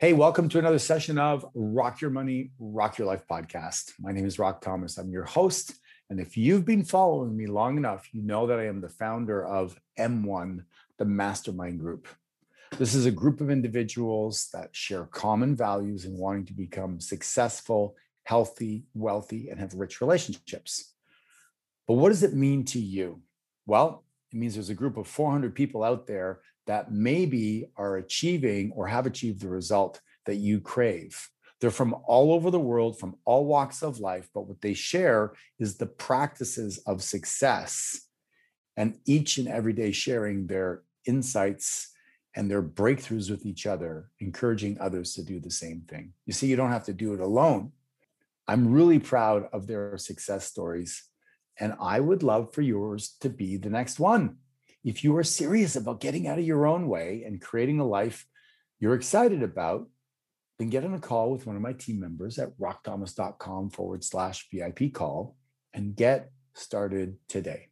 Hey, welcome to another session of Rock Your Money, Rock Your Life podcast. My name is Rock Thomas. I'm your host. And if you've been following me long enough, you know that I am the founder of M1, the mastermind group. This is a group of individuals that share common values in wanting to become successful, healthy, wealthy, and have rich relationships. But what does it mean to you? Well, it means there's a group of 400 people out there that maybe are achieving or have achieved the result that you crave. They're from all over the world, from all walks of life, but what they share is the practices of success and each and every day sharing their insights and their breakthroughs with each other, encouraging others to do the same thing. You see, you don't have to do it alone. I'm really proud of their success stories, and I would love for yours to be the next one if you are serious about getting out of your own way and creating a life you're excited about, then get on a call with one of my team members at rockthomas.com forward slash VIP call and get started today.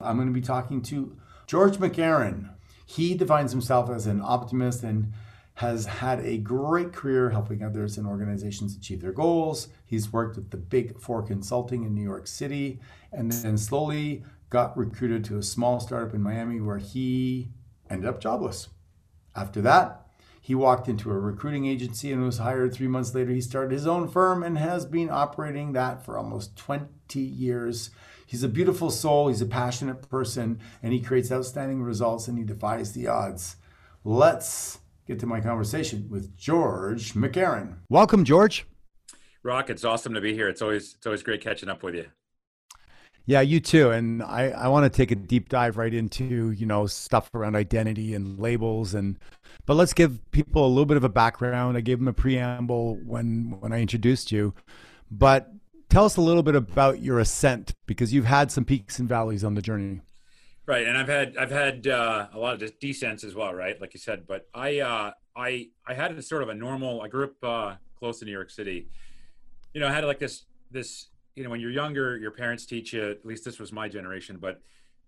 I'm going to be talking to George McAron. He defines himself as an optimist and has had a great career helping others and organizations achieve their goals. He's worked with the Big Four Consulting in New York City and then slowly got recruited to a small startup in Miami where he ended up jobless. After that, he walked into a recruiting agency and was hired three months later. He started his own firm and has been operating that for almost 20 years. He's a beautiful soul, he's a passionate person, and he creates outstanding results and he defies the odds. Let's get to my conversation with George McAron. Welcome, George. Rock, it's awesome to be here. It's always it's always great catching up with you. Yeah, you too. And I, I want to take a deep dive right into, you know, stuff around identity and labels and but let's give people a little bit of a background. I gave them a preamble when when I introduced you. But tell us a little bit about your ascent because you've had some peaks and valleys on the journey. Right, and I've had I've had uh, a lot of descents as well, right? Like you said, but I uh, I I had a sort of a normal. I grew up uh, close to New York City. You know, I had like this this you know when you're younger your parents teach you at least this was my generation but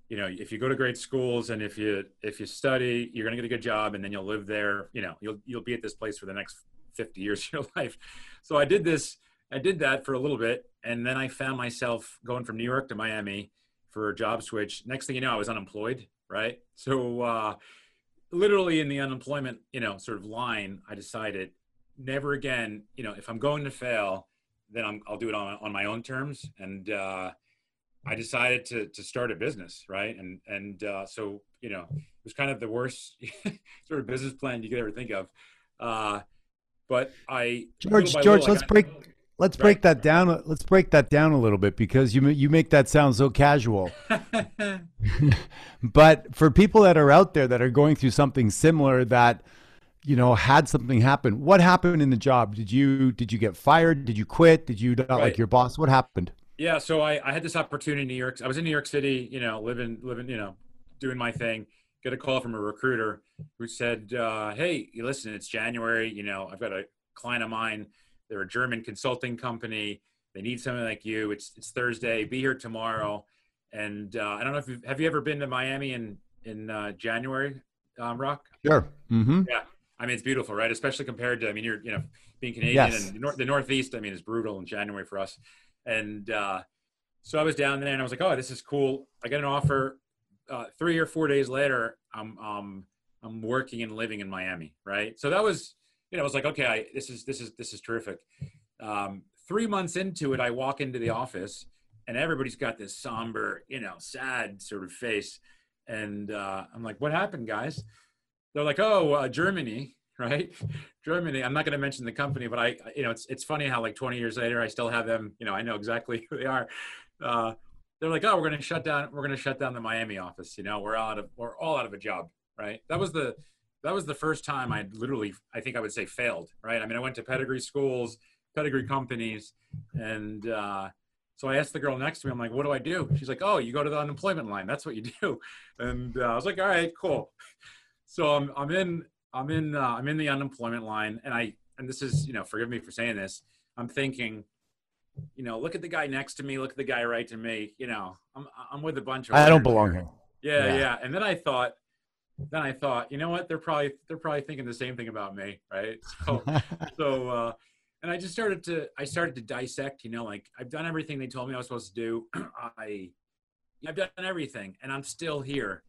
you know if you go to great schools and if you if you study you're going to get a good job and then you'll live there you know you'll you'll be at this place for the next 50 years of your life. So i did this i did that for a little bit and then i found myself going from new york to miami for a job switch. Next thing you know i was unemployed right? So uh literally in the unemployment you know sort of line i decided never again you know if i'm going to fail then i will do it on, on my own terms. And uh, I decided to, to start a business, right? And and uh, so you know, it was kind of the worst sort of business plan you could ever think of. Uh, but I George George, little, let's break let's right. break that down. Let's break that down a little bit because you you make that sound so casual. but for people that are out there that are going through something similar that you know had something happen. What happened in the job? Did you did you get fired? Did you quit? Did you not right. like your boss? What happened? Yeah so I, I had this opportunity in new york i was in new york city you know living living you know doing my thing. Get a call from a recruiter who said uh, hey listen it's january you know i've got a client of mine they're a german consulting company they need something like you it's it's thursday be here tomorrow. And uh, i don't know if you have you ever been to miami in in uh, january um, rock? Sure. Mm-hmm. yeah I mean, it's beautiful, right? Especially compared to, I mean, you're, you know, being Canadian yes. and the, nor- the, Northeast, I mean, is brutal in January for us. And uh, so I was down there and I was like, oh, this is cool. I got an offer. Uh, three or four days later, I'm, um, I'm working and living in Miami, right? So that was, you know, I was like, okay, I, this is, this is, this is terrific. Um, three months into it, I walk into the office and everybody's got this somber, you know, sad sort of face. And uh, I'm like, what happened, guys? They're like, oh, uh, Germany, right? Germany. I'm not going to mention the company, but I, you know, it's it's funny how like 20 years later, I still have them. You know, I know exactly who they are. Uh, they're like, oh, we're going to shut down. We're going to shut down the Miami office. You know, we're out of we're all out of a job, right? That was the that was the first time I literally, I think I would say, failed, right? I mean, I went to pedigree schools, pedigree companies, and uh, So I asked the girl next to me, I'm like, what do I do? She's like, oh, you go to the unemployment line. That's what you do. And uh, I was like, all right, cool. So I'm, I'm in, I'm in, uh, I'm in the unemployment line and I, and this is, you know, forgive me for saying this. I'm thinking, you know, look at the guy next to me, look at the guy right to me, you know, I'm, I'm with a bunch of, I don't belong here. Yeah, yeah, yeah. And then I thought, then I thought, you know what? They're probably, they're probably thinking the same thing about me. Right. So, so, uh, and I just started to I started to dissect, you know, like I've done everything they told me I was supposed to do. I I've done everything and I'm still here.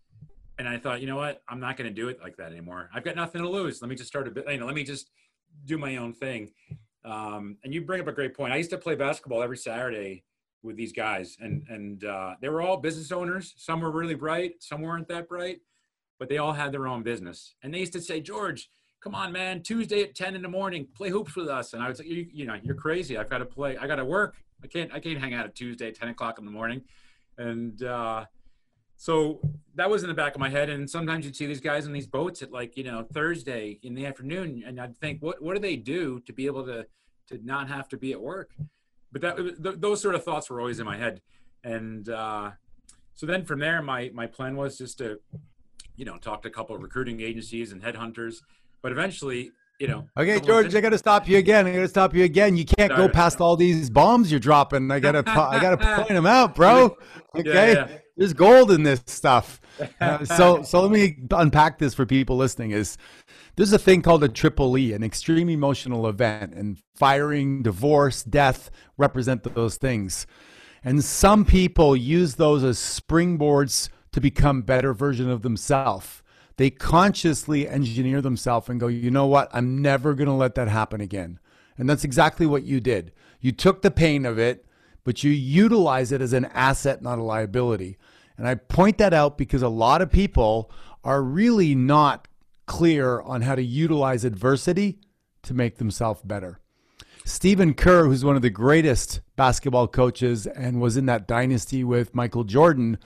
And I thought, you know what? I'm not going to do it like that anymore. I've got nothing to lose. Let me just start a bit, you know, let me just do my own thing. Um, and you bring up a great point. I used to play basketball every Saturday with these guys and and uh, they were all business owners. Some were really bright, some weren't that bright, but they all had their own business. And they used to say, "George, come on, man, Tuesday at 10 in the morning, play hoops with us. And I was like, you, you know, you're crazy. I've got to play. I got to work. I can't, I can't hang out at Tuesday at 10 o'clock in the morning. And, uh, so that was in the back of my head. And sometimes you'd see these guys on these boats at like, you know, Thursday in the afternoon. And I'd think, what, what do they do to be able to, to not have to be at work? But that, th- those sort of thoughts were always in my head. And, uh, so then from there, my, my plan was just to, you know, talk to a couple of recruiting agencies and headhunters but eventually, you know. Okay, George, I got to stop you again. I got to stop you again. You can't Sorry. go past all these bombs you're dropping. I got to, I got to point them out, bro. Okay, yeah, yeah. There's gold in this stuff. Uh, so, so let me unpack this for people listening. Is there's a thing called a triple E, an extreme emotional event, and firing, divorce, death represent those things. And some people use those as springboards to become better version of themselves they consciously engineer themselves and go, you know what? I'm never going to let that happen again. And that's exactly what you did. You took the pain of it, but you utilize it as an asset, not a liability. And I point that out because a lot of people are really not clear on how to utilize adversity to make themselves better. Stephen Kerr, who's one of the greatest basketball coaches and was in that dynasty with Michael Jordan,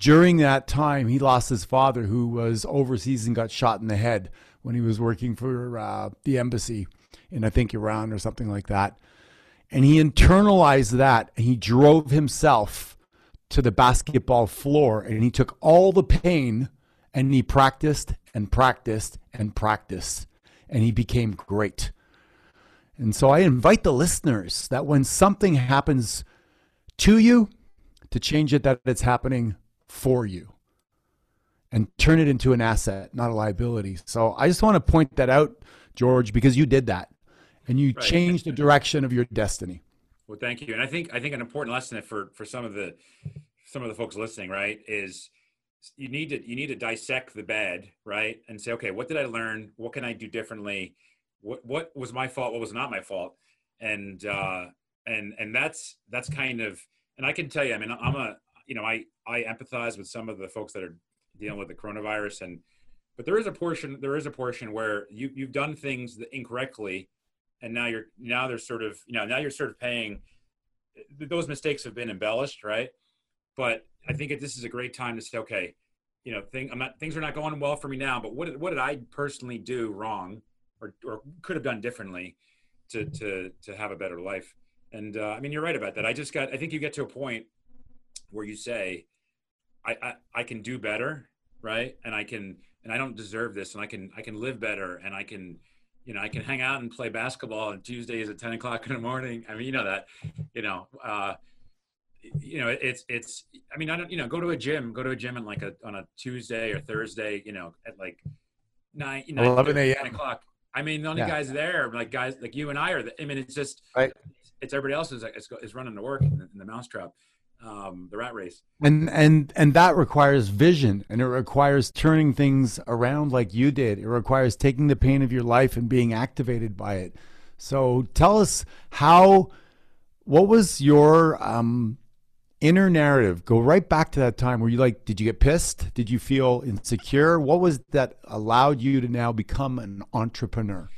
during that time, he lost his father, who was overseas and got shot in the head when he was working for uh, the embassy in, I think, Iran or something like that. And he internalized that and he drove himself to the basketball floor and he took all the pain and he practiced and practiced and practiced and he became great. And so I invite the listeners that when something happens to you, to change it that it's happening for you and turn it into an asset, not a liability. So I just want to point that out, George, because you did that and you right. changed the direction of your destiny. Well, thank you. And I think I think an important lesson for for some of the some of the folks listening, right, is you need to you need to dissect the bed, right, and say, okay, what did I learn? What can I do differently? What what was my fault? What was not my fault? And uh, and and that's that's kind of and I can tell you, I mean, I'm a you know, I I empathize with some of the folks that are dealing with the coronavirus, and but there is a portion there is a portion where you you've done things incorrectly, and now you're now they're sort of you know now you're sort of paying. Those mistakes have been embellished, right? But I think this is a great time to say, okay, you know, thing, not, things are not going well for me now, but what did, what did I personally do wrong, or or could have done differently, to to to have a better life? And uh, I mean, you're right about that. I just got. I think you get to a point where you say, I, I, I can do better, right? And I can, and I don't deserve this, and I can, I can live better, and I can, you know, I can hang out and play basketball on Tuesdays at 10 o'clock in the morning. I mean, you know that, you know, uh, you know, it's, it's, I mean, I don't, you know, go to a gym, go to a gym on like a, on a Tuesday or Thursday, you know, at like nine, you know, 11 a.m. o'clock. I mean, the only yeah. guys there, like guys like you and I are, the, I mean, it's just, right. it's everybody else is like, is, is running to work in the, in the mousetrap um, the rat race. And and and that requires vision, and it requires turning things around like you did. It requires taking the pain of your life and being activated by it. So tell us how. What was your um, inner narrative? Go right back to that time. Were you like, did you get pissed? Did you feel insecure? What was that allowed you to now become an entrepreneur?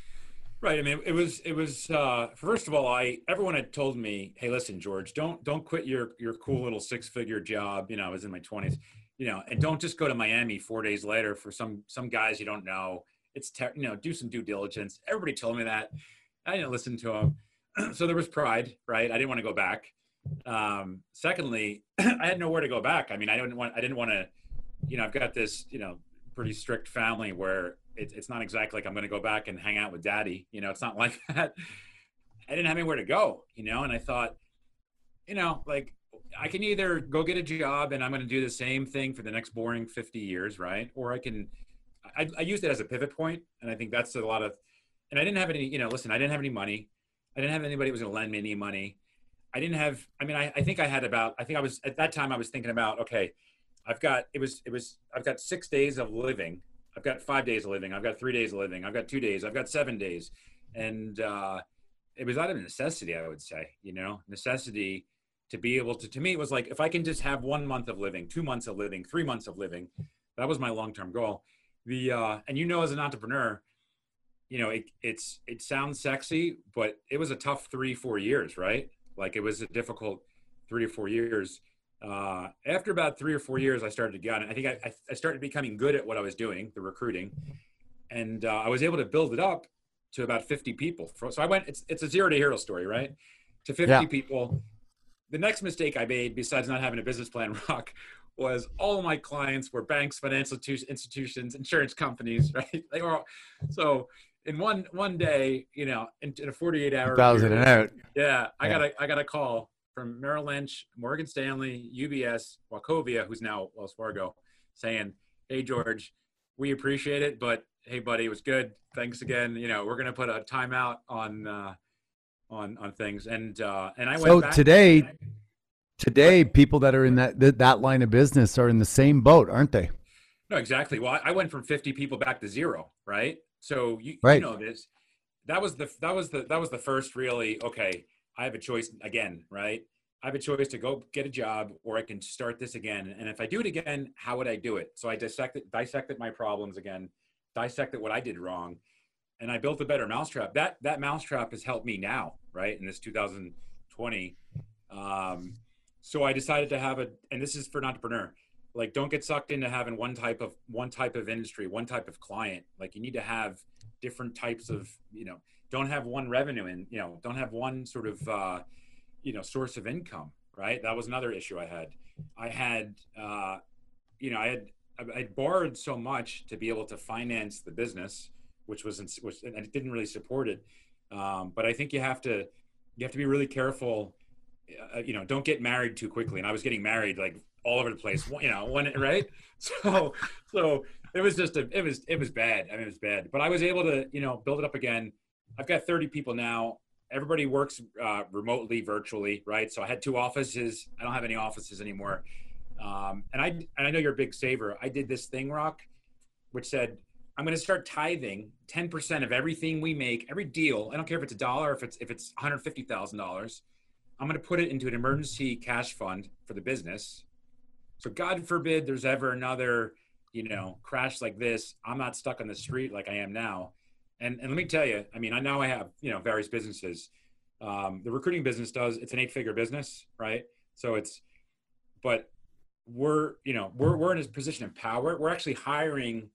Right. I mean, it was it was uh, first of all, I everyone had told me, hey, listen, George, don't don't quit your your cool little six figure job. You know, I was in my twenties. You know, and don't just go to Miami four days later for some some guys you don't know. It's ter- you know, do some due diligence. Everybody told me that. I didn't listen to them. so there was pride, right? I didn't want to go back. Um, secondly, I had nowhere to go back. I mean, I didn't want, I didn't want to, you know, I've got this, you know, pretty strict family where it, it's not exactly like I'm going to go back and hang out with daddy. You know, it's not like that. I didn't have anywhere to go, you know, and I thought, you know, like I can either go get a job and I'm going to do the same thing for the next boring 50 years, right? Or I can, I, I used it as a pivot point, and I think that's a lot of, and I didn't have any, you know, listen, I didn't have any money. I didn't have anybody who was going to lend me any money. I didn't have, I mean, I, I think I had about, I think I was, at that time I was thinking about, okay, I've got, it was, it was, I've got six days of living. I've got five days of living. I've got three days of living. I've got two days. I've got seven days. And, uh, it was out of necessity, I would say, you know, necessity to be able to, to me, it was like, if I can just have one month of living, two months of living, three months of living, that was my long-term goal. The, uh, and you know, as an entrepreneur, you know, it, it's, it sounds sexy, but it was a tough three, four years, right? Like it was a difficult three or four years. Uh, after about three or four years, I started to get, I think I, I started becoming good at what I was doing, the recruiting. And uh, I was able to build it up to about 50 people. So I went, it's, it's a zero to hero story, right? To 50 yeah. people. The next mistake I made, besides not having a business plan, Rock, was all my clients were banks, financial institutions, insurance companies, right? They were all, so in one one day, you know, in, in a 48 hour thousand and out. Yeah, I yeah. got a I got a call from Merrill Lynch, Morgan Stanley, UBS, Wachovia, who's now Wells Fargo, saying, "Hey George, we appreciate it, but hey buddy, it was good. Thanks again. You know, we're gonna put a timeout on uh, on on things." And uh, and I went. So today, today, people that are in that, that that line of business are in the same boat, aren't they? No, exactly. Well, I went from 50 people back to zero, right? So you, right. you know this. That was the that was the that was the first really okay. I have a choice again, right? I have a choice to go get a job or I can start this again. And if I do it again, how would I do it? So I dissected dissected my problems again, dissected what I did wrong, and I built a better mousetrap. That that mousetrap has helped me now, right? In this 2020. Um, so I decided to have a, and this is for an entrepreneur. Like, don't get sucked into having one type of one type of industry, one type of client. Like, you need to have different types of, you know, don't have one revenue and you know, don't have one sort of, uh, you know, source of income. Right. That was another issue I had. I had, uh, you know, I had I borrowed so much to be able to finance the business, which was which and it didn't really support it. Um, but I think you have to you have to be really careful. Uh, you know, don't get married too quickly. And I was getting married like all over the place. You know, when right. So so it was just a it was it was bad. I mean, it was bad. But I was able to you know build it up again. I've got 30 people now. Everybody works uh, remotely, virtually, right? So I had two offices. I don't have any offices anymore. Um, and I and I know you're a big saver. I did this thing, Rock, which said I'm going to start tithing 10% of everything we make, every deal. I don't care if it's a dollar, if it's if it's 150 thousand dollars. I'm going to put it into an emergency cash fund for the business. So God forbid there's ever another, you know, crash like this. I'm not stuck on the street like I am now. And and let me tell you, I mean, I now I have you know various businesses. Um, the recruiting business does it's an eight figure business, right? So it's, but we're you know we're we're in a position of power. We're actually hiring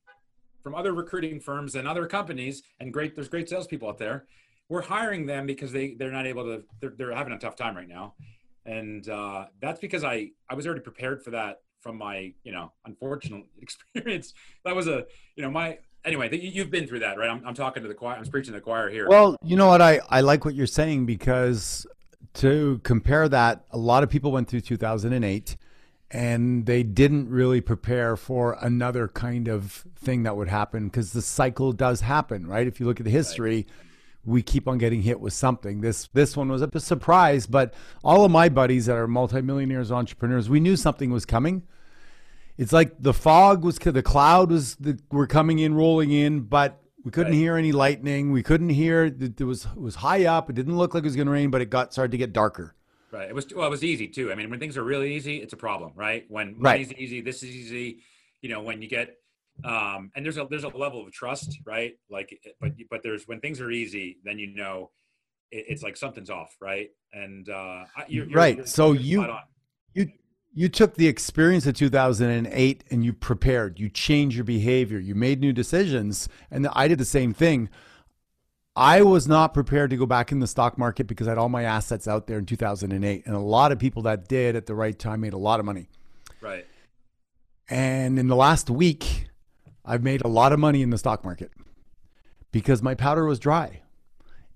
from other recruiting firms and other companies, and great there's great salespeople out there. We're hiring them because they they're not able to they're, they're having a tough time right now, and uh, that's because I I was already prepared for that from my you know unfortunate experience. That was a you know my anyway, you've been through that, right? I'm, I'm talking to the choir. I'm preaching to the choir here. Well, you know what? I, I like what you're saying because to compare that, a lot of people went through 2008 and they didn't really prepare for another kind of thing that would happen because the cycle does happen, right? If you look at the history, right. We keep on getting hit with something. This this one was a surprise, but all of my buddies that are multimillionaires, entrepreneurs, we knew something was coming. It's like the fog was the cloud was the, were coming in rolling in but we couldn't right. hear any lightning. We couldn't hear it was it was high up. It didn't look like it was going to rain but it got started to get darker. Right. It was well it was easy too. I mean when things are really easy it's a problem right? When right. money's easy this is easy you know when you get um and there's a there's a level of trust right? Like but but there's when things are easy then you know it, it's like something's off right? And uh you're, you're, right. you're, so you you you took the experience of 2008 and you prepared. You changed your behavior. You made new decisions. And i did the same thing. I was not prepared to go back in the stock market because I had all my assets out there in 2008. And a lot of people that did at the right time made a lot of money. Right. And in the last week, I've made a lot of money in the stock market because my powder was dry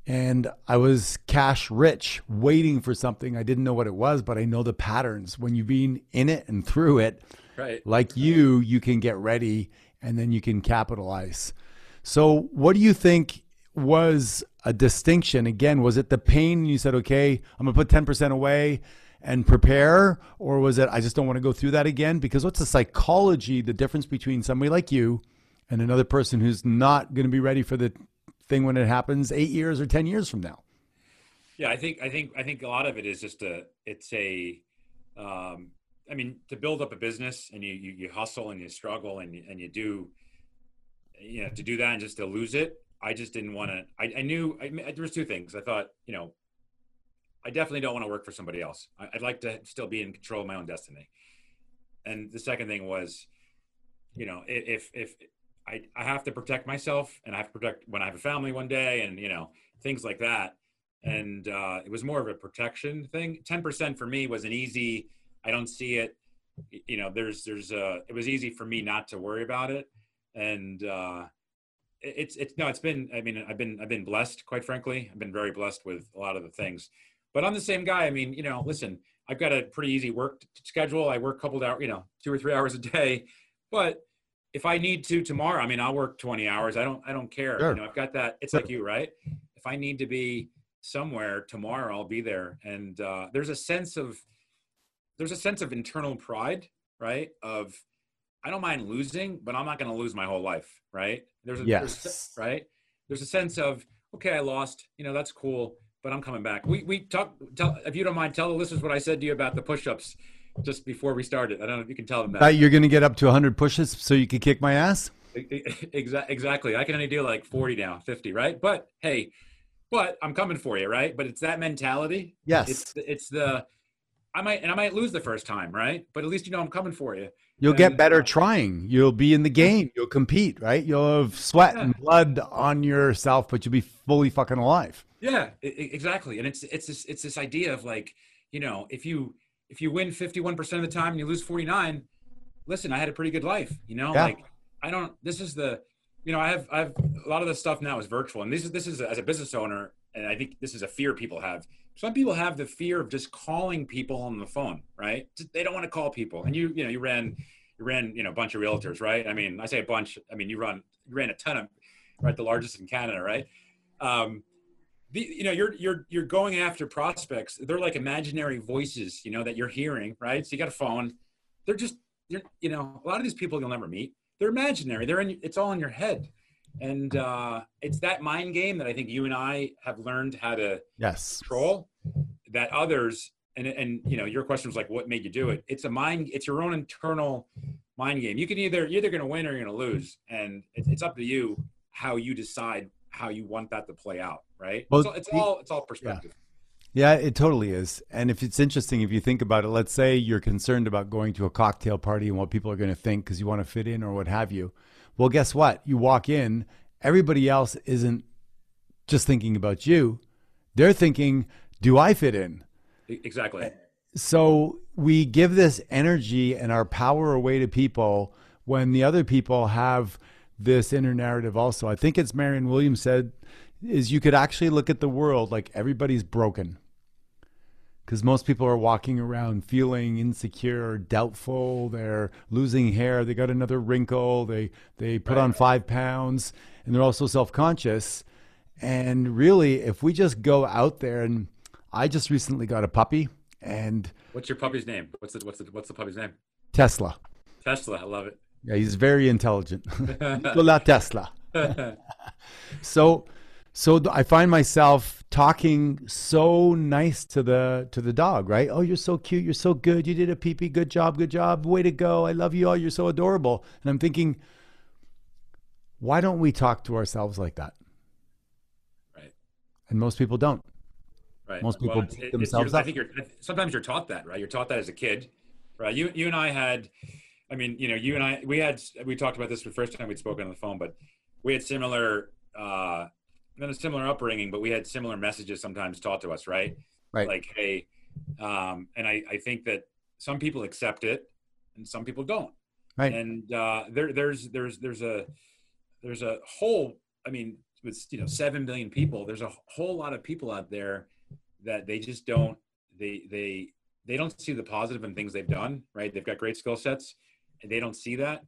and I was cash rich, waiting for something. I didn't know what it was, but I know the patterns. When you've been in it and through it, Right. like you, you can get ready and then you can capitalize. So, what do you think was a distinction? Again, was it the pain? You said, okay, I'm gonna put 10% away and prepare, or was it I just don't want to go through that again? Because what's the psychology, the difference between somebody like you and another person who's not going to be ready for the thing when it happens eight years or 10 years from now? Yeah, I think I think I think a lot of it is just a it's a um I mean to build up a business and you you, you hustle and you struggle and you, and you do you know to do that and just to lose it I just didn't want to I, I knew I, there was two things I thought you know I definitely don't want to work for somebody else I'd like to still be in control of my own destiny and the second thing was you know if if I, I have to protect myself and I have to protect when I have a family one day and you know things like that and uh, it was more of a protection thing. Ten percent for me was an easy. I don't see it. You know, there's there's uh It was easy for me not to worry about it, and uh, it's it's no. It's been. I mean, I've been I've been blessed. Quite frankly, I've been very blessed with a lot of the things. But I'm the same guy. I mean, you know, listen. I've got a pretty easy work schedule. I work a couple of hours, you know, two or three hours a day. But if I need to tomorrow, I mean, I'll work 20 hours. I don't I don't care. Sure. You know, I've got that. It's Sure. like you, right? If I need to be somewhere tomorrow i'll be there and uh, there's a sense of there's a sense of internal pride right of i don't mind losing but i'm not going to lose my whole life right there's a there's Yes. a- right there's a sense of okay i lost you know that's cool but i'm coming back we we talk tell if you don't mind tell the listeners what i said to you about the push-ups just before we started i don't know if you can tell them that That you're going to get up to 100 pushes so you can kick my ass? Exactly. Exactly. I can only do like 40 now, 50, right? But hey, but I'm coming for you, right? But it's that mentality. Yes. It's it's the I might and I might lose the first time, right? But at least you know I'm coming for you. You'll get better uh, trying. You'll be in the game. You'll compete, right? You'll have sweat and blood on yourself, but you'll be fully fucking alive. Yeah, exactly. And it's it's this it's this idea of like, you know, if you if you win 51% of the time and you lose 49, listen, I had a pretty good life, you know? Yeah. Like I don't this is the you know, I have I have a lot of the stuff now is virtual and this is this is as a business owner and I think this is a fear people have. Some people have the fear of just calling people on the phone, right? They don't want to call people. And you you know, you ran you ran, you know, a bunch of realtors, right? I mean, I say a bunch, I mean, you run you ran a ton of right the largest in Canada, right? Um the, you know you're you're you're going after prospects they're like imaginary voices you know that you're hearing right so you got a phone they're just you're, you know a lot of these people you'll never meet they're imaginary they're in it's all in your head and uh it's that mind game that i think you and i have learned how to Yes. control that others and and you know your question was like what made you do it it's a mind it's your own internal mind game you can either you're either going to win or you're going to lose and it, it's up to you how you decide how you want that to play out right Well, it's, it's all it's all perspective Yeah, it totally is. And if it's interesting, if you think about it, let's say you're concerned about going to a cocktail party and what people are going to think because you want to fit in or what have you. Well, guess what? You walk in, everybody else isn't just thinking about you. They're thinking, do I fit in? Exactly eh, So we give this energy and our power away to people when the other people have this inner narrative also. I think it's Marion Williams said is you could actually look at the world like everybody's broken. Because most people are walking around feeling insecure, doubtful, they're losing hair, they got another wrinkle, they they put on five pounds, and they're also self-conscious. And really, if we just go out there and I just recently got a puppy and what's your puppy's name what's the what's the what's the puppy's name Tesla. tesla i love it Yeah, he's very intelligent. Nikola Tesla. So, so I find myself talking so nice to the to the dog, right? Oh, you're so cute. You're so good. You did a pee pee. Good job. Good job. Way to go. I love you. all. you're so adorable. And I'm thinking, why don't we talk to ourselves like that? right And most people don't. right Most people beat themselves i think you're sometimes you're taught that right you're taught that as a kid right you you and i had i mean you know you and i we had we talked about this the first time we'd spoken on the phone but we had similar uh in a similar upbringing, but we had similar messages sometimes taught to us, right? Right. Like, hey, um, and I, I think that some people accept it and some people don't. Right. And uh, there, there's, there's, there's a, there's a whole, I mean, with you know seven billion people, there's a whole lot of people out there that they just don't, they, they, they don't see the positive in things they've done. Right. They've got great skill sets, and they don't see that,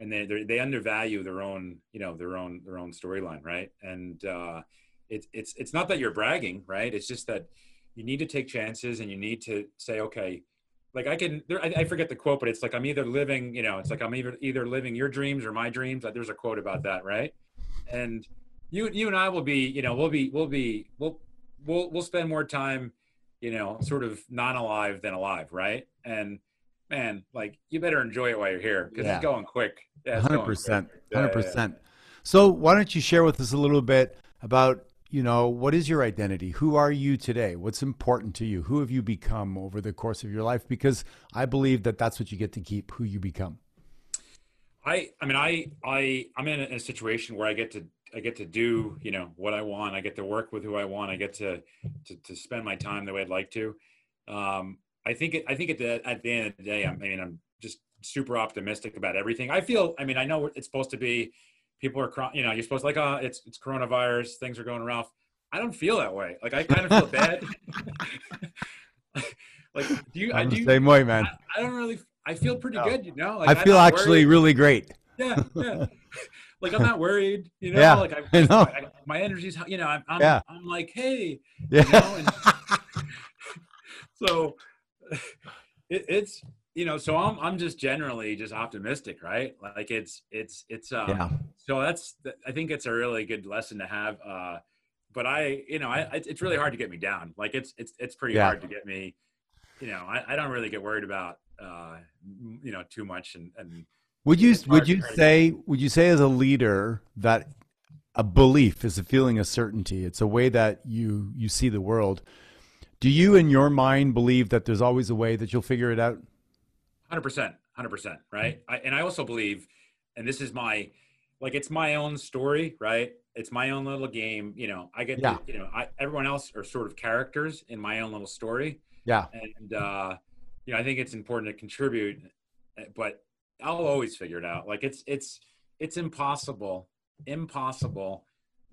and they they undervalue their own, you know, their own their own storyline. Right. And uh, it's it's it's not that you're bragging, right? It's just that you need to take chances and you need to say, okay, like I can, there, I, I, forget the quote, but it's like I'm either living, you know, it's like I'm either either living your dreams or my dreams. Like there's a quote about that, right? And you you and I will be, you know, we'll be we'll be we'll we'll we'll spend more time, you know, sort of non alive than alive, right? And man, like you better enjoy it while you're here because yeah. it's going quick. Hundred percent, hundred percent. So why don't you share with us a little bit about you know, what is your identity? Who are you today? What's important to you? Who have you become over the course of your life? Because I believe that that's what you get to keep, who you become. I, I mean, I, I, I'm in a, situation where I get to, I get to do, you know, what I want. I get to work with who I want. I get to, to, to spend my time the way I'd like to. Um, I think, it, I think at the, at the end of the day, I mean, I'm just super optimistic about everything. I feel, I mean, I know it's supposed to be, people are crying. You know, you're supposed to like, oh, it's it's coronavirus. Things are going rough. I don't feel that way. Like I kind of feel bad. like do you? I'm I do. The same way, man. I, I, don't really. I feel pretty no. good. You know. Like, I feel actually worried. really great. Yeah, yeah. like I'm not worried. You know. Yeah, like I, I know. I, my energy's. You know. I'm. I'm, yeah. I'm like, hey. Yeah. You know? and, so it, it's you know so i'm i'm just generally just optimistic right like it's it's it's uh yeah. so that's i think it's a really good lesson to have uh but i you know i it's really hard to get me down like it's it's it's pretty yeah. hard to get me you know I, I don't really get worried about uh you know too much and and would you would you say would you say as a leader that a belief is a feeling of certainty it's a way that you you see the world do you in your mind believe that there's always a way that you'll figure it out Hundred percent, hundred percent, right? I, and I also believe, and this is my, like, it's my own story, right? It's my own little game. You know, I get, yeah. to, you know, I, everyone else are sort of characters in my own little story. Yeah. And uh, you know, I think it's important to contribute, but I'll always figure it out. Like, it's it's it's impossible, impossible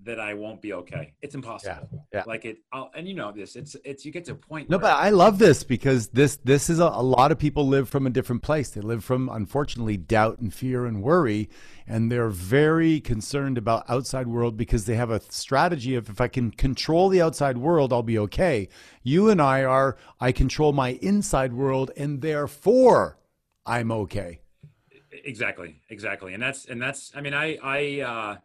that I won't be okay. It's impossible. Yeah, yeah. Like it, I'll, and you know this. It's it's you get to a point. No, but I love this because this this is a, a, lot of people live from a different place. They live from unfortunately doubt and fear and worry, and they're very concerned about outside world because they have a strategy of if I can control the outside world, I'll be okay. You and I are I control my inside world, and therefore I'm okay. Exactly, exactly, and that's and that's. I mean, I I. uh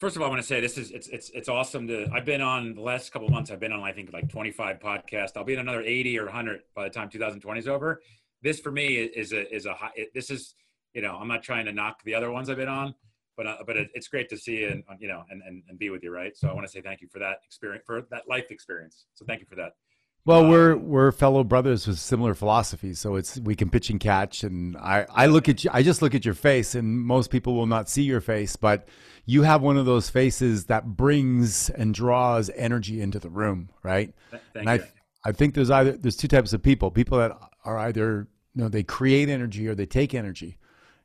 first of all, I want to say this is it's it's it's awesome to. I've been on the last couple months. I've been on I think like 25 podcasts. I'll be in another 80 or 100 by the time 2020 is over. This for me is a is a high. This is you know I'm not trying to knock the other ones I've been on, but uh, but it, it's great to see and you know and, and and be with you, right? So I want to say thank you for that experience for that life experience. So thank you for that. Well, uh, we're we're fellow brothers with similar philosophies, so it's we can pitch and catch. And I I look at you, I just look at your face, and most people will not see your face, but you have one of those faces that brings and draws energy into the room, right? Thank and you. I I think there's either there's two types of people: people that are either you know they create energy or they take energy,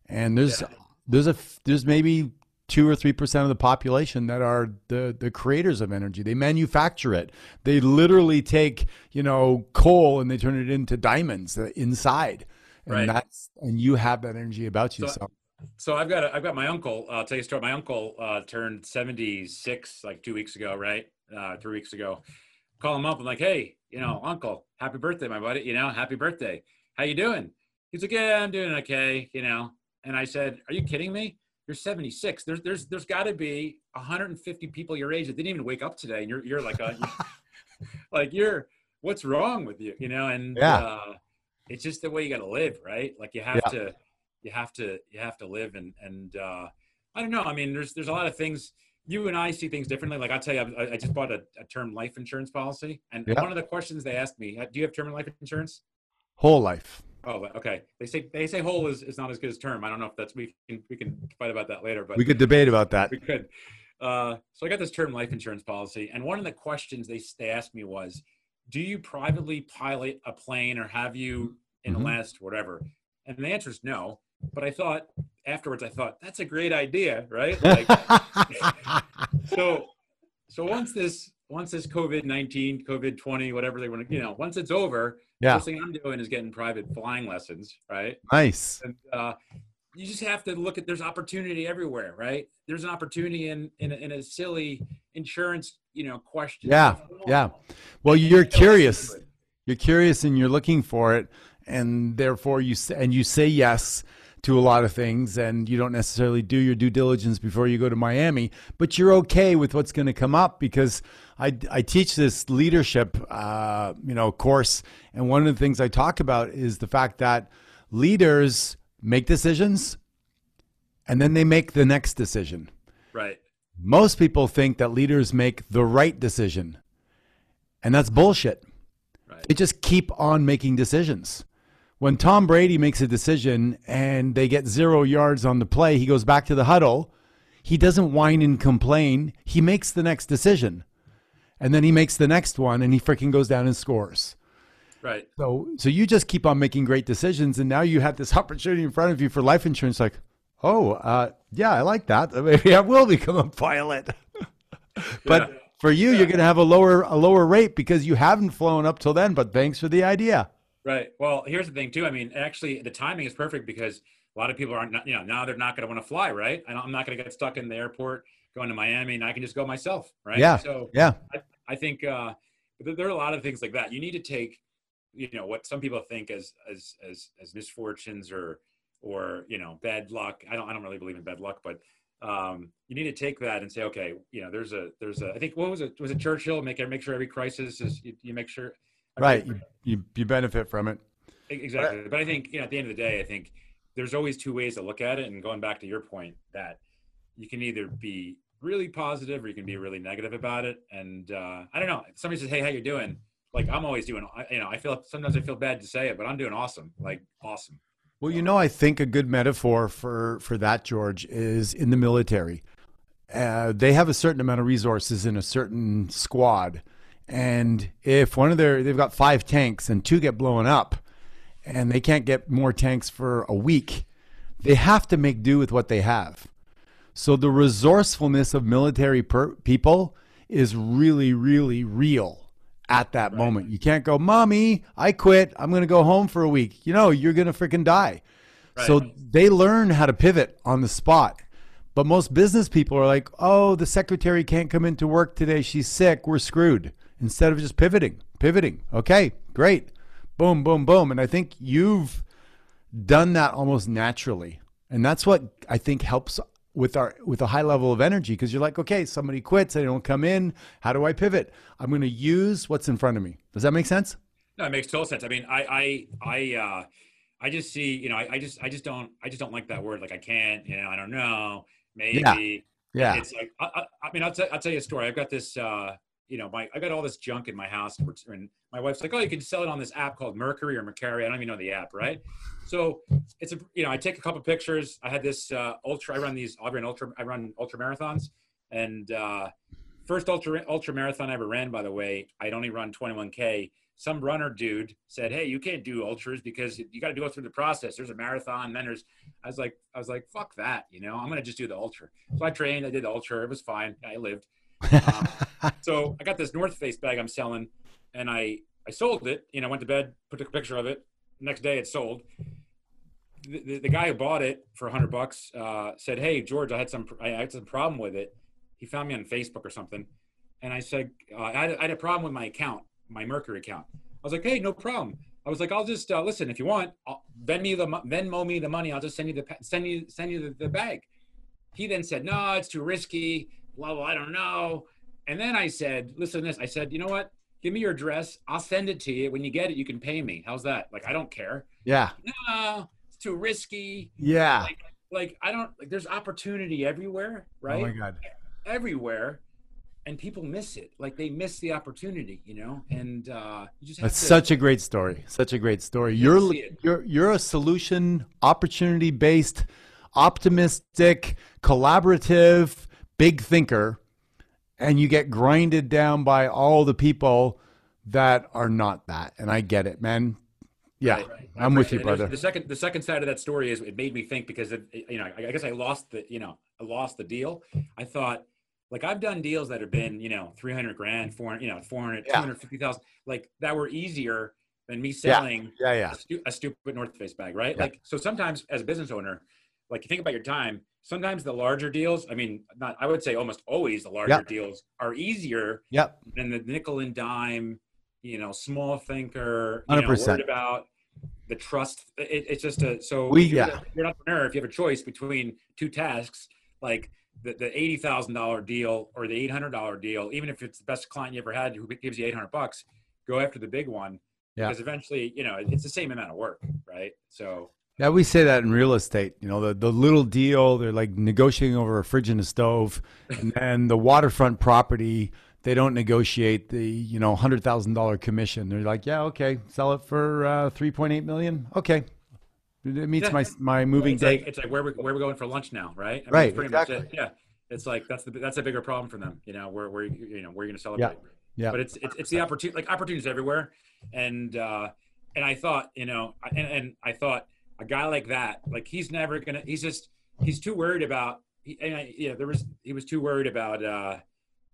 and there's Yeah. there's a there's maybe two or three percent of the population that are the the creators of energy. They manufacture it. They literally take you know coal and they turn it into diamonds uh, inside, and Right. that's and you have that energy about you. So- So, So I've got a, I've got my uncle. I'll tell you a story. My uncle uh, turned 76 like two weeks ago, right? Uh, three weeks ago. Call him up. I'm like, hey, you know, uncle, happy birthday, my buddy. You know, happy birthday. How you doing? He's like, yeah, I'm doing okay. You know, and I said, are you kidding me? You're 76. There's there's there's got to be 150 people your age that didn't even wake up today, and you're you're like a like you're what's wrong with you? You know, and Yeah. uh, it's just the way you got to live, right? Like you have Yeah. to you have to you have to live and and uh i don't know i mean there's there's a lot of things you and i see things differently like i'll tell you i, I just bought a, a term life insurance policy and Yeah. one of the questions they asked me uh, do you have term life insurance whole life. Oh okay they say they say whole is, is not as good as term i don't know if that's we can we can fight about that later but We could debate about that. we could uh, so I got this term life insurance policy, and one of the questions they they asked me was, "Do you privately pilot a plane, or have you in Mhm. the last whatever?" And the answer is no. But I thought afterwards, I thought that's a great idea, right? Like, so so once this once this COVID nineteen, COVID twenty, whatever they want to, you know, once it's over, Yeah. first thing I'm doing is getting private flying lessons, right? nice. And uh, you just have to look at there's opportunity everywhere, right? There's an opportunity in in a, in a silly insurance, you know, question. Yeah, yeah. Well, you're curious. You're curious and you're looking for it, and therefore you say, and you say yes to a lot of things, and you don't necessarily do your due diligence before you go to Miami, but you're okay with what's going to come up because I, I teach this leadership, uh, you know, course, and one of the things I talk about is the fact that leaders make decisions, and then they make the next decision. Right. Most people think that leaders make the right decision, and that's bullshit. Right. They just keep on making decisions. When Tom Brady makes a decision and they get zero yards on the play, he goes back to the huddle. He doesn't whine and complain. He makes the next decision. And then he makes the next one and he freaking goes down and scores. Right. So so you just keep on making great decisions and now you have this opportunity in front of you for life insurance like, "Oh, uh, yeah, I like that. Maybe I will become a pilot." but Yeah. for you, you're going to have a lower a lower rate because you haven't flown up till then, but thanks for the idea. Right. Well, here's the thing too. I mean, actually, the timing is perfect because a lot of people aren't, you know, now they're not going to want to fly, right? And I'm not going to get stuck in the airport going to Miami, and I can just go myself, right? Yeah. So Yeah. I think uh, there are a lot of things like that. You need to take, you know, what some people think as as as as misfortunes or or you know bad luck. I don't I don't really believe in bad luck, but um, you need to take that and say, okay, you know, there's a there's a I think what was it was it Churchill make make sure every crisis is you, you make sure Right. You, you you benefit from it. Exactly. But I think, you know, at the end of the day, I think there's always two ways to look at it. And going back to your point, that you can either be really positive or you can be really negative about it. And uh, I don't know. If somebody says, "Hey, how you doing?" Like I'm always doing. You know, I feel sometimes I feel bad to say it, but I'm doing awesome. Like awesome. Well, you know, I think a good metaphor for for that, George, is in the military. Uh, they have a certain amount of resources in a certain squad, and if one of their they've got five tanks and two get blown up, and they can't get more tanks for a week, they have to make do with what they have. So the resourcefulness of military per- people is really, really real at that moment. You can't go, "Mommy, I quit. I'm going to go home for a week." You know, you're going to freaking die. So they learn how to pivot on the spot. But most business people are like, "Oh, the secretary can't come into work today. She's sick. We're screwed." Instead of just pivoting, pivoting. Okay, great. Boom, boom, boom. And I think you've done that almost naturally. And that's what I think helps with our with a high level of energy because you're like, okay, somebody quits, they don't come in. How do I pivot? I'm going to use what's in front of me. Does that make sense? No, it makes total sense. I mean, I, I, I, uh, I just see, you know, I, I just, I just don't, I just don't like that word. Like, I can't, you know, I don't know, maybe. Yeah. yeah. It's like, I, I, I mean, I'll, t- I'll tell you a story. I've got this, uh, you know, my, I got all this junk in my house, and my wife's like, "Oh, you can sell it on this app called Mercury or Mercari." I don't even know the app, right? So it's a, you know, I take a couple pictures. I had this uh, ultra. I run these. I run ultra. I run ultra marathons, and uh, first ultra ultra marathon I ever ran, by the way, I'd only run 21k. Some runner dude said, "Hey, you can't do ultras because you got to go through the process. There's a marathon, then there's." I was like, I was like, "Fuck that," you know. I'm gonna just do the ultra. So I trained. I did the ultra. It was fine. I lived. Um, so I got this North Face bag I'm selling, and I I sold it. You know, went to bed, put a picture of it. Next day, it sold. The, the, guy who bought it for a hundred bucks uh, said, "Hey, George, I had some I had some problem with it. He found me on Facebook or something." And I said, uh, I, had, I had a problem with my account, my Mercury account. I was like, "Hey, no problem." I was like, "I'll just uh, listen if you want. I'll Venmo me the mo- Venmo me the money. I'll just send you the send you send you the, the bag." He then said, "No, it's too risky. Blah blah. I don't know." And then I said, "Listen to this." I said, "You know what? Give me your address. I'll send it to you. When you get it, you can pay me. How's that? Like, I don't care. yeah. No, too risky. Yeah. Like, like I don't like. There's opportunity everywhere, right? Oh my God. Everywhere, and people miss it. Like they miss the opportunity, you know. And uh, you just have That's to, such a great story. Such a great story. You You're you're you're a solution opportunity based, optimistic, collaborative, big thinker and you get grinded down by all the people that are not that. And I get it, man. Yeah, Right. I'm with you, And brother. The second, the second side of that story is it made me think because it, you know, I guess I lost the, you know, I lost the deal. I thought, like, I've done deals that have been, you know, 300 grand, 400, you know, 400, Yeah. 250,000, like that were easier than me selling Yeah, yeah. a, stu- a stupid North Face bag, right? Yeah. Like, so sometimes as a business owner, like you think about your time, sometimes the larger deals, I mean, not, I would say almost always the larger Yeah. deals are easier Yep. than the nickel and dime, you know, small thinker, you 100%. worried about the trust. It, it's just a so We- if you're, yeah. you're an entrepreneur. If you have a choice between two tasks, like the, the eighty thousand dollar deal or the eight hundred dollar deal, even if it's the best client you ever had who gives you eight hundred bucks, go after the big one Yeah. because eventually, you know, it's the same amount of work, right? So Yeah, we say that in real estate. You know, the, the little deal, they're like negotiating over a fridge and a stove. And then the waterfront property, they don't negotiate the, you know, $100,000 commission. They're like, yeah, okay, sell it for uh, 3.8 million. Okay. It meets Yeah. my, my moving it's date. like it's like where we where we going for lunch now, right? I mean, Right, that's pretty much exactly. it. Yeah, it's like that's the that's a bigger problem for them. You know, where where you you know where you're gonna celebrate. Yeah. yeah. but it's it's, it's the opportunity like opportunities everywhere and uh and i thought you know and, and i thought a guy like that like he's never gonna he's just he's too worried about he, and I, yeah there was he was too worried about uh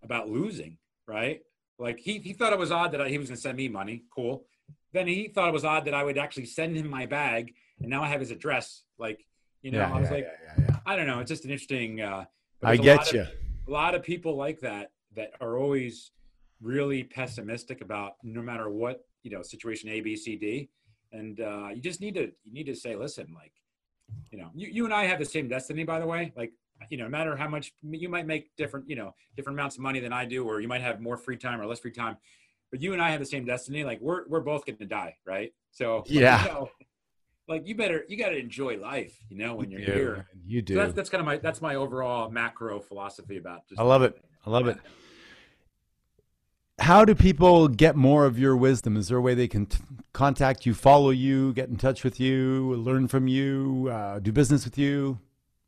about losing right? Like he, he thought it was odd that I, he was gonna send me money cool. Then he thought it was odd that i would actually send him my bag and now i have his address. Like you know yeah, i was yeah, like yeah, i don't know it's just an interesting uh I get of- you. a lot of people like that that are always really pessimistic about no matter what you know situation a b c d. And uh you just need to you need to say listen like you know you, you and i have the same destiny by the way. Like you know no matter how much you might make different you know different amounts of money than i do or you might have more free time or less free time but you and i have the same destiny like we're we're both going to die right so like, you Yeah. know, like you better you got to enjoy life you know when You you're do, here. You so do. that's, that's kind of my that's my overall macro philosophy about just I love it. I love it. How do people get more of your wisdom? Is there a way they can t- contact you, follow you, get in touch with you, learn from you, uh, do business with you?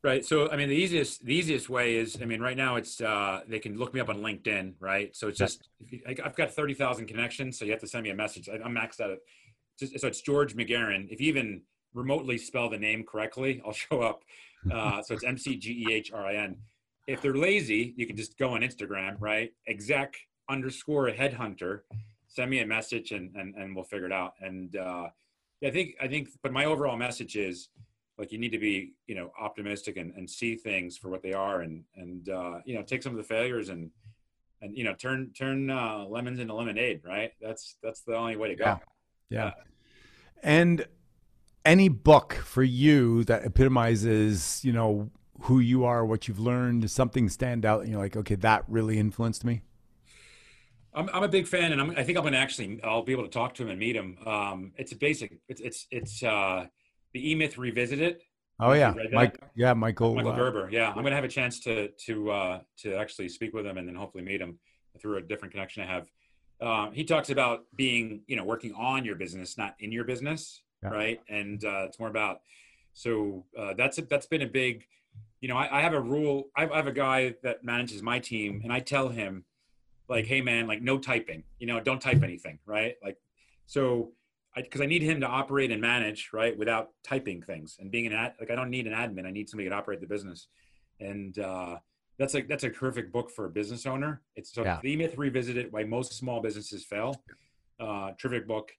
Right. So, I mean, the easiest the easiest way is, I mean, right now it's uh, they can look me up on LinkedIn, right? So it's just you- I- I've got thirty thousand connections, so you have to send me a message. I- I'm maxed out. At, just, so it's George McGehrin. If you even remotely spell the name correctly, I'll show up. Uh, so it's M C G E H R I N. If they're lazy, you can just go on Instagram, right? Exec underscore headhunter. Send me a message and and, and we'll figure it out. And uh, yeah, I think I think, but my overall message is like you need to be you know optimistic and, and see things for what they are and and uh, you know take some of the failures and and you know turn turn uh, lemons into lemonade right that's that's the only way to go Yeah. Yeah. And any book for you that epitomizes, you know, who you are, what you've learned, something stand out and you're like, okay, that really influenced me? I'm, I'm a big fan and I'm, i think i'm going to actually i'll be able to talk to him and meet him um, it's a basic it's it's it's uh, the e-myth revisited Oh yeah. Have you read that? Mike yeah, Michael. Michael uh, Gerber. Yeah, I'm gonna have a chance to to uh, to actually speak with him and then hopefully meet him through a different connection I have. Um, he talks about being, you know, working on your business, not in your business, Yeah. right? And uh, it's more about. So uh, that's a, that's been a big, you know, I, I have a rule. I, I have a guy that manages my team, and I tell him, like, hey man, like no typing. You know, don't type anything, right? Like, so because I, need him to operate and manage right without typing things and being an ad like I don't need an admin. I need somebody to operate the business. And uh, that's like that's a perfect book for a business owner. It's so Yeah. the myth revisited why most small businesses fail. Uh, terrific book.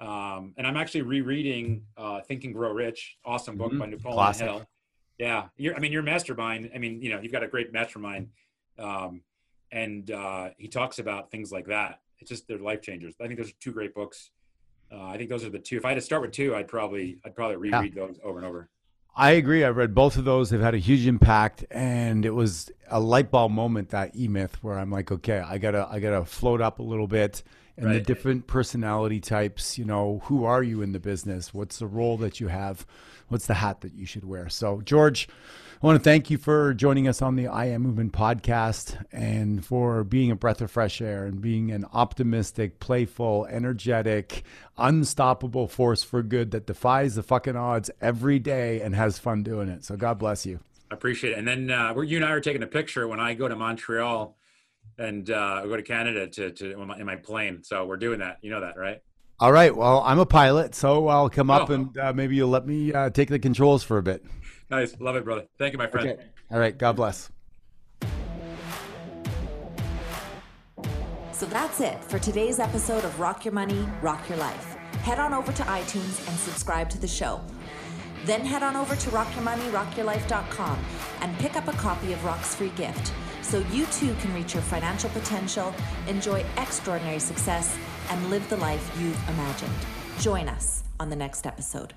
Um, and I'm actually rereading uh, Think and Grow Rich. Awesome book Mhm. by Napoleon Classic. Hill yeah. You're, I mean your mastermind. I mean you know you've got a great mastermind. Um, and uh, he talks about things like that. It's just they're life changers. I think those are two great books uh, I think those are the two. If I had to start with two, I'd probably I'd probably reread those over and over. I agree. I've read both of those. They've had a huge impact, and it was a light bulb moment that E Myth where I'm like, okay, I gotta, I gotta float up a little bit, and the different personality types. You know, who are you in the business? What's the role that you have? What's the hat that you should wear? So, George, I want to thank you for joining us on the I Am Movement podcast and for being a breath of fresh air and being an optimistic, playful, energetic, unstoppable force for good that defies the fucking odds every day and has fun doing it. So, God bless you. I appreciate it. And then uh, we're, you and I are taking a picture when I go to Montreal and uh, go to Canada to, to in my, in my plane. So we're doing that. You know that, right? All right. Well, I'm a pilot, so I'll come up Oh. and uh, maybe you'll let me uh, take the controls for a bit. Nice. Love it, brother. Thank you, my friend. Okay. All right. God bless. So that's it for today's episode of Rock Your Money, Rock Your Life. Head on over to iTunes and subscribe to the show. Then head on over to rockyourmoneyrockyourlife.com and pick up a copy of Rock's free gift so you too can reach your financial potential, enjoy extraordinary success, and live the life you've imagined. Join us on the next episode.